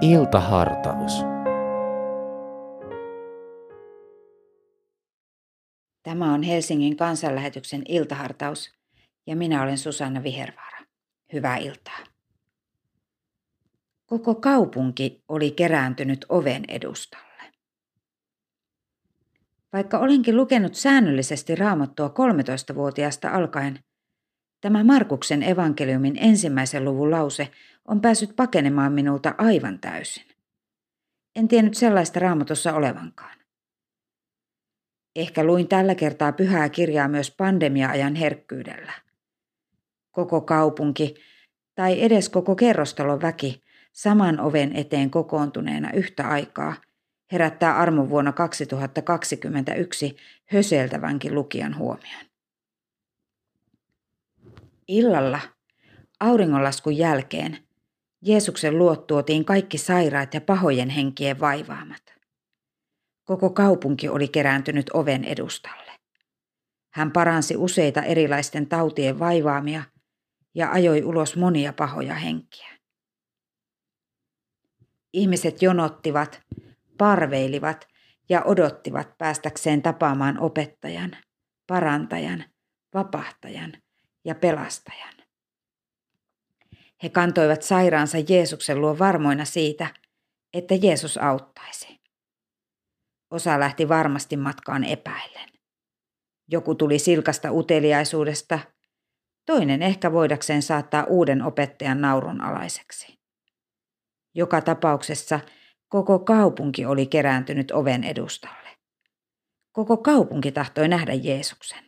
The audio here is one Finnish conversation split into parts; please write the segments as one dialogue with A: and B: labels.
A: Iltahartaus.
B: Tämä on Helsingin kansanlähetyksen iltahartaus ja minä olen Susanna Vihervaara. Hyvää iltaa. Koko kaupunki oli kerääntynyt oven edustalle. Vaikka olinkin lukenut säännöllisesti raamattua 13-vuotiaasta alkaen, tämä Markuksen evankeliumin ensimmäisen luvun lause on päässyt pakenemaan minulta aivan täysin. En tiennyt sellaista raamatussa olevankaan. Ehkä luin tällä kertaa pyhää kirjaa myös pandemia-ajan herkkyydellä. Koko kaupunki tai edes koko kerrostalon väki saman oven eteen kokoontuneena yhtä aikaa herättää armon vuonna 2021 höseltävänkin lukijan huomion. Illalla auringonlaskun jälkeen Jeesuksen luot tuotiin kaikki sairaat ja pahojen henkien vaivaamat. Koko kaupunki oli kerääntynyt oven edustalle. Hän paransi useita erilaisten tautien vaivaamia ja ajoi ulos monia pahoja henkiä. Ihmiset jonottivat, parveilivat ja odottivat päästäkseen tapaamaan opettajan, parantajan, vapahtajan ja pelastajan. He kantoivat sairaansa Jeesuksen luo varmoina siitä, että Jeesus auttaisi. Osa lähti varmasti matkaan epäillen. Joku tuli silkasta uteliaisuudesta, toinen ehkä voidakseen saattaa uuden opettajan naurun alaiseksi. Joka tapauksessa koko kaupunki oli kerääntynyt oven edustalle. Koko kaupunki tahtoi nähdä Jeesuksen.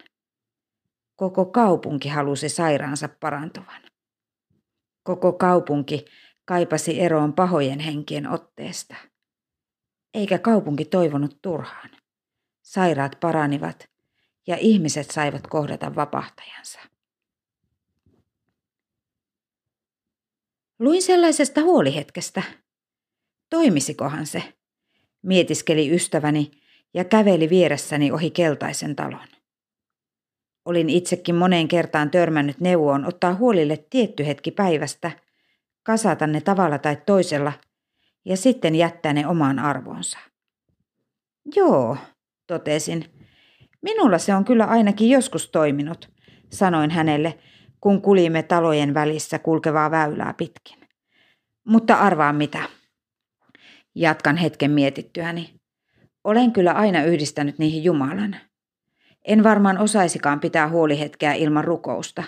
B: Koko kaupunki halusi sairaansa parantuvan. Koko kaupunki kaipasi eroon pahojen henkien otteesta. Eikä kaupunki toivonut turhaan. Sairaat paranivat ja ihmiset saivat kohdata vapahtajansa. Luin sellaisesta huolihetkestä. Toimisikohan se? Mietiskeli ystäväni ja käveli vieressäni ohi keltaisen talon. Olin itsekin moneen kertaan törmännyt neuvoon ottaa huolille tietty hetki päivästä, kasata ne tavalla tai toisella ja sitten jättää ne omaan arvoonsa. Joo, totesin. Minulla se on kyllä ainakin joskus toiminut, sanoin hänelle, kun kulimme talojen välissä kulkevaa väylää pitkin. Mutta arvaa mitä. Jatkan hetken mietittyäni. Olen kyllä aina yhdistänyt niihin Jumalan. En varmaan osaisikaan pitää huolihetkeä ilman rukousta,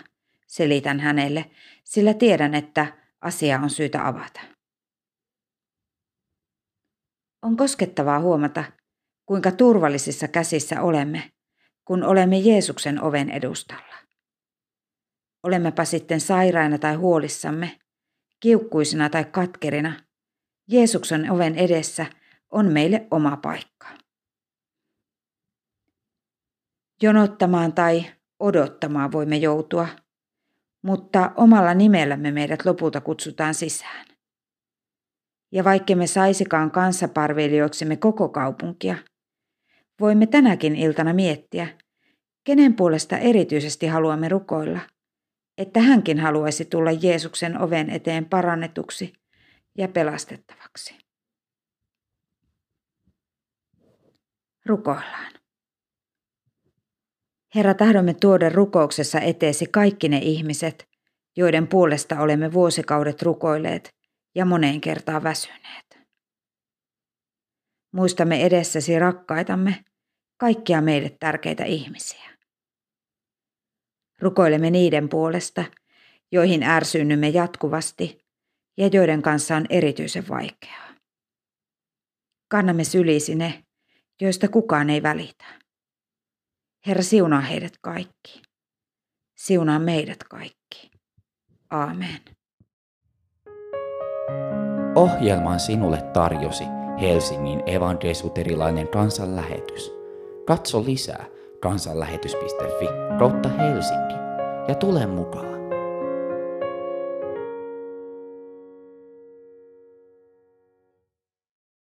B: selitän hänelle, sillä tiedän, että asia on syytä avata. On koskettavaa huomata, kuinka turvallisissa käsissä olemme, kun olemme Jeesuksen oven edustalla. Olemmepa sitten sairaina tai huolissamme, kiukkuisina tai katkerina, Jeesuksen oven edessä on meille oma paikka. Jonottamaan tai odottamaan voimme joutua, mutta omalla nimellämme meidät lopulta kutsutaan sisään. Ja vaikka me saisikaan kanssaparveilijoiksemme koko kaupunkia, voimme tänäkin iltana miettiä, kenen puolesta erityisesti haluamme rukoilla, että hänkin haluaisi tulla Jeesuksen oven eteen parannetuksi ja pelastettavaksi. Rukoillaan. Herra, tahdomme tuoda rukouksessa eteesi kaikki ne ihmiset, joiden puolesta olemme vuosikaudet rukoilleet ja moneen kertaan väsyneet. Muistamme edessäsi rakkaitamme, kaikkia meille tärkeitä ihmisiä. Rukoilemme niiden puolesta, joihin ärsynnymme jatkuvasti ja joiden kanssa on erityisen vaikeaa. Kannamme sylisi ne, joista kukaan ei välitä. Herra, siunaa heidät kaikki. Siunaa meidät kaikki. Aamen.
A: Ohjelman sinulle tarjosi Helsingin evankelisuterilainen kansanlähetys. Katso lisää kansanlähetys.fi kautta Helsinki ja tule mukaan.